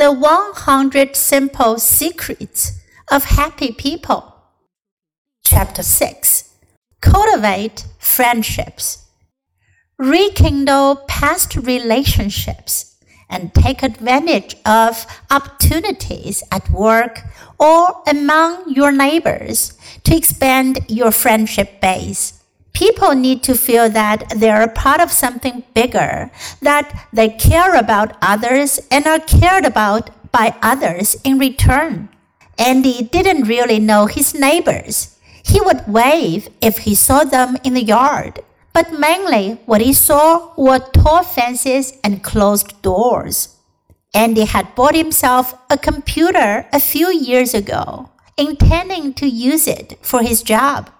The 100 Simple Secrets of Happy People. Chapter 6 Cultivate Friendships. Rekindle past relationships and take advantage of opportunities at work or among your neighbors to expand your friendship base. People need to feel that they're a part of something bigger, that they care about others and are cared about by others in return. Andy didn't really know his neighbors. He would wave if he saw them in the yard, but mainly what he saw were tall fences and closed doors. Andy had bought himself a computer a few years ago, intending to use it for his job.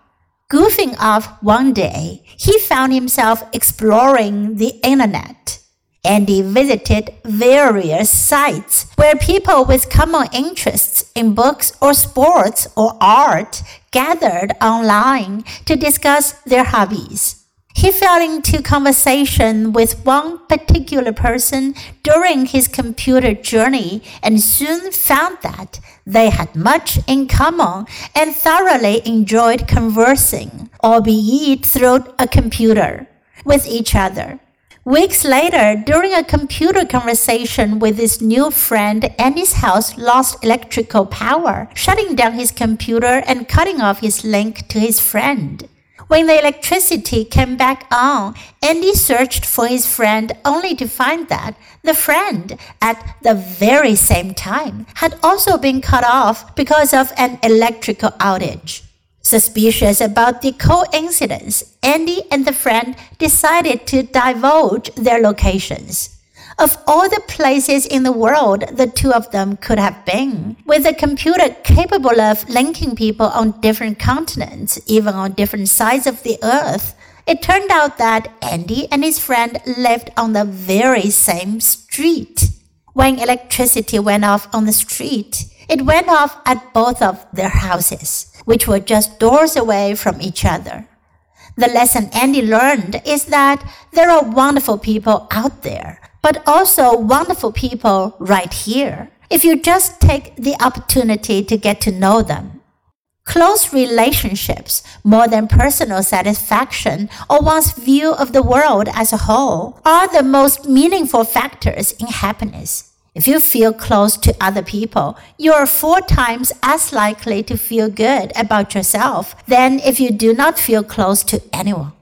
Goofing off one day, he found himself exploring the internet. And he visited various sites where people with common interests in books or sports or art gathered online to discuss their hobbies. He fell into conversation with one particular person during his computer journey and soon found that they had much in common and thoroughly enjoyed conversing, albeit through a computer, with each other. Weeks later, during a computer conversation with his new friend, Andy's house lost electrical power, shutting down his computer and cutting off his link to his friend. When the electricity came back on, Andy searched for his friend only to find that the friend, at the very same time, had also been cut off because of an electrical outage. Suspicious about the coincidence, Andy and the friend decided to divulge their locations. Of all the places in the world the two of them could have been, with a computer capable of linking people on different continents, even on different sides of the earth, it turned out that Andy and his friend lived on the very same street. When electricity went off on the street, it went off at both of their houses, which were just doors away from each other. The lesson Andy learned is that there are wonderful people out there but also wonderful people right here if you just take the opportunity to get to know them. Close relationships, more than personal satisfaction or one's view of the world as a whole, are the most meaningful factors in happiness. If you feel close to other people, you are four times as likely to feel good about yourself than if you do not feel close to anyone.